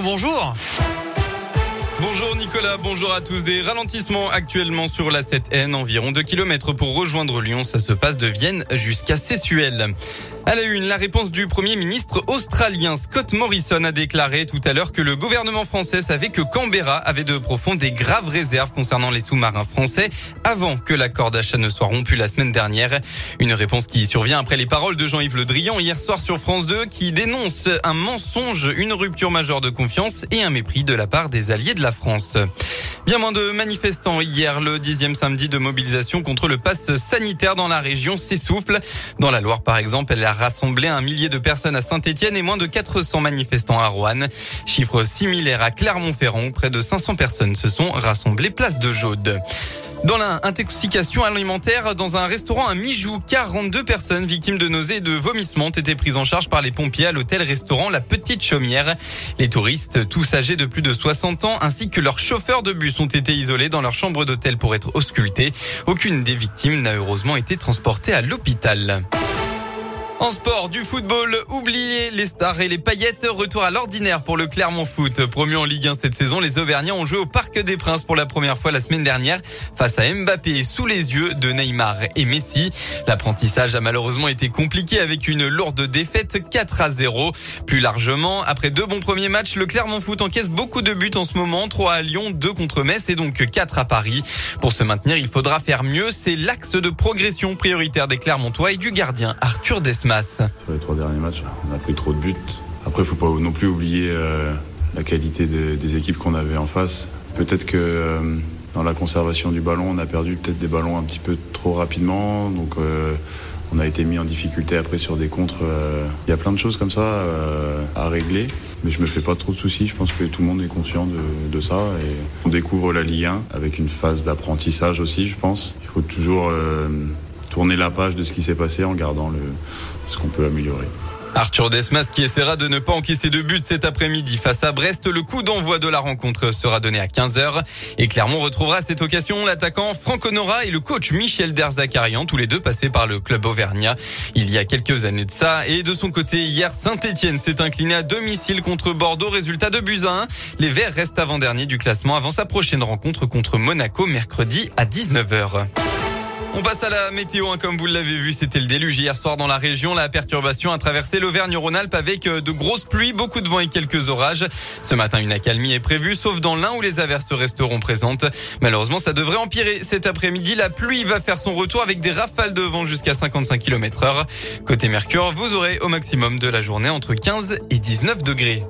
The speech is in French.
Bonjour. Bonjour Nicolas, bonjour à tous. Des ralentissements actuellement sur la 7N, environ 2 km pour rejoindre Lyon. Ça se passe de Vienne jusqu'à Sessuel. À la une, la réponse du Premier ministre australien Scott Morrison a déclaré tout à l'heure que le gouvernement français savait que Canberra avait de profondes et graves réserves concernant les sous-marins français avant que l'accord d'achat ne soit rompu la semaine dernière. Une réponse qui survient après les paroles de Jean-Yves Le Drian hier soir sur France 2 qui dénonce un mensonge, une rupture majeure de confiance et un mépris de la part des alliés de la France. Bien moins de manifestants hier, le dixième samedi de mobilisation contre le pass sanitaire dans la région s'essouffle. Dans la Loire, par exemple, elle a rassemblé un millier de personnes à Saint-Etienne et moins de 400 manifestants à Rouen. Chiffre similaire à Clermont-Ferrand, près de 500 personnes se sont rassemblées place de Jaude. Dans l'intoxication alimentaire, dans un restaurant à Mijou, 42 personnes victimes de nausées et de vomissements ont été prises en charge par les pompiers à l'hôtel-restaurant La Petite Chaumière. Les touristes, tous âgés de plus de 60 ans, ainsi que leurs chauffeurs de bus ont été isolés dans leur chambre d'hôtel pour être auscultés. Aucune des victimes n'a heureusement été transportée à l'hôpital. En sport, du football, oubliez les stars et les paillettes. Retour à l'ordinaire pour le Clermont Foot. Promu en Ligue 1 cette saison, les Auvergnats ont joué au Parc des Princes pour la première fois la semaine dernière face à Mbappé sous les yeux de Neymar et Messi. L'apprentissage a malheureusement été compliqué avec une lourde défaite 4 à 0. Plus largement, après deux bons premiers matchs, le Clermont Foot encaisse beaucoup de buts en ce moment. 3 à Lyon, 2 contre Metz et donc 4 à Paris. Pour se maintenir, il faudra faire mieux. C'est l'axe de progression prioritaire des Clermontois et du gardien Arthur Sur les trois derniers matchs, on a pris trop de buts. Après, il faut pas non plus oublier euh, la qualité des, équipes qu'on avait en face. Peut-être que euh, dans la conservation du ballon, on a perdu peut-être des ballons un petit peu trop rapidement. Donc, euh, on a été mis en difficulté après sur des contres. Il y a plein de choses comme ça à régler. Mais je me fais pas trop de soucis. Je pense que tout le monde est conscient de, ça. Et on découvre la Ligue 1 avec une phase d'apprentissage aussi, je pense. Il faut toujours tourner la page de ce qui s'est passé en gardant le, ce qu'on peut améliorer. Arthur Desmas qui essaiera de ne pas encaisser de but cet après-midi face à Brest. Le coup d'envoi de la rencontre sera donné à 15h. Et Clermont retrouvera à cette occasion l'attaquant Franck Honora et le coach Michel Derzakarian, tous les deux passés par le club auvergnat il y a quelques années de ça. Et de son côté, hier, Saint-Etienne s'est incliné à domicile contre Bordeaux. Résultat de buts à 1. Les Verts restent avant-dernier du classement avant sa prochaine rencontre contre Monaco mercredi à 19h. On passe à la météo, hein, comme vous l'avez vu, c'était le déluge hier soir dans la région. La perturbation a traversé l'Auvergne-Rhône-Alpes avec euh, de grosses pluies, beaucoup de vent et quelques orages. Ce matin, une accalmie est prévue, sauf dans l'un où les averses resteront présentes. Malheureusement, ça devrait empirer cet après-midi. La pluie va faire son retour avec des rafales de vent jusqu'à 55 km heure. Côté Mercure, vous aurez au maximum de la journée entre 15 et 19 degrés.